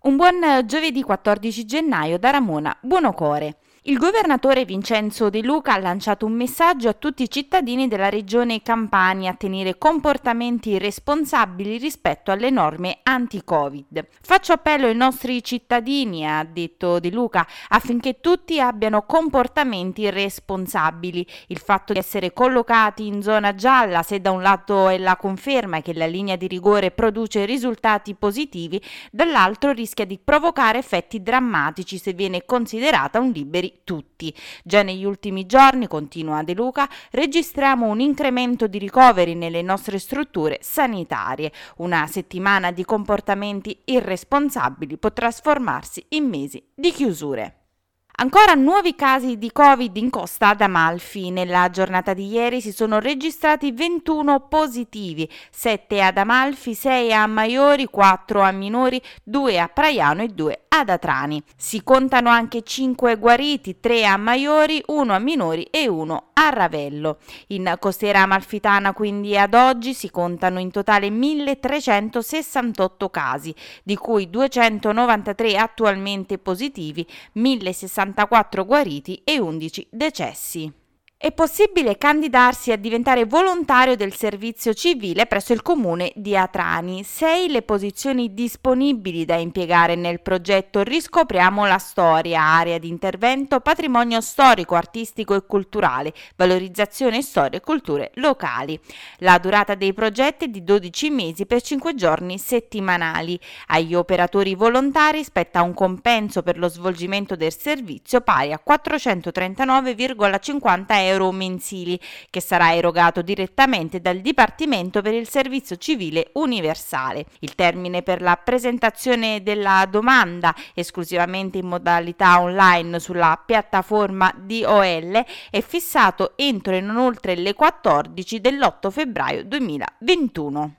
Un buon giovedì 14 gennaio da Ramona Buonocore. Il governatore Vincenzo De Luca ha lanciato un messaggio a tutti i cittadini della regione Campania a tenere comportamenti responsabili rispetto alle norme anti-Covid. Faccio appello ai nostri cittadini, ha detto De Luca, affinché tutti abbiano comportamenti responsabili. Il fatto di essere collocati in zona gialla, se da un lato è la conferma che la linea di rigore produce risultati positivi, dall'altro rischia di provocare effetti drammatici se viene considerata un liberi tutti. Già negli ultimi giorni, continua De Luca, registriamo un incremento di ricoveri nelle nostre strutture sanitarie. Una settimana di comportamenti irresponsabili può trasformarsi in mesi di chiusure. Ancora nuovi casi di Covid in costa ad Amalfi. Nella giornata di ieri si sono registrati 21 positivi, 7 ad Amalfi, 6 a Maiori, 4 a Minori, 2 a Praiano e 2 ad Atrani. Si contano anche 5 guariti, 3 a Maiori, 1 a Minori e 1 a Ravello. In costiera amalfitana quindi ad oggi si contano in totale 1368 casi, di cui 293 attualmente positivi, 1064 guariti e 11 decessi. È possibile candidarsi a diventare volontario del servizio civile presso il comune di Atrani. Sei le posizioni disponibili da impiegare nel progetto Riscopriamo la storia, area di intervento, patrimonio storico, artistico e culturale, valorizzazione storia e culture locali. La durata dei progetti è di 12 mesi per 5 giorni settimanali. Agli operatori volontari spetta un compenso per lo svolgimento del servizio pari a 439,50 euro euro mensili, che sarà erogato direttamente dal Dipartimento per il Servizio Civile Universale. Il termine per la presentazione della domanda, esclusivamente in modalità online sulla piattaforma DOL, è fissato entro e non oltre le 14 dell'8 febbraio 2021.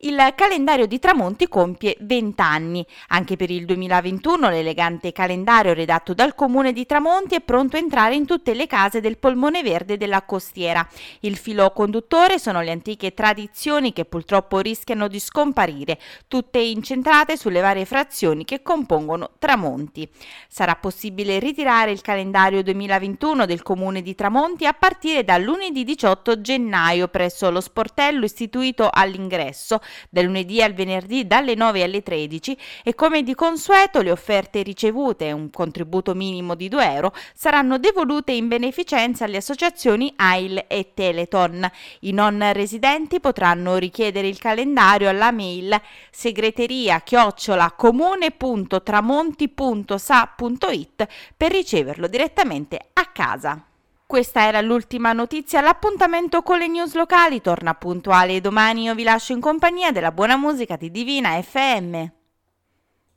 Il calendario di Tramonti compie 20 anni. Anche per il 2021 l'elegante calendario redatto dal comune di Tramonti è pronto a entrare in tutte le case del polmone verde della costiera. Il filo conduttore sono le antiche tradizioni che purtroppo rischiano di scomparire, tutte incentrate sulle varie frazioni che compongono Tramonti. Sarà possibile ritirare il calendario 2021 del comune di Tramonti a partire da lunedì 18 gennaio presso lo sportello istituito all'ingresso dal lunedì al venerdì dalle 9 alle 13 e come di consueto le offerte ricevute, un contributo minimo di 2 euro, saranno devolute in beneficenza alle associazioni AIL e Teleton. I non residenti potranno richiedere il calendario alla mail segreteria chiocciola comune.tramonti.sa.it per riceverlo direttamente a casa. Questa era l'ultima notizia, l'appuntamento con le news locali torna puntuale domani io vi lascio in compagnia della buona musica di Divina FM.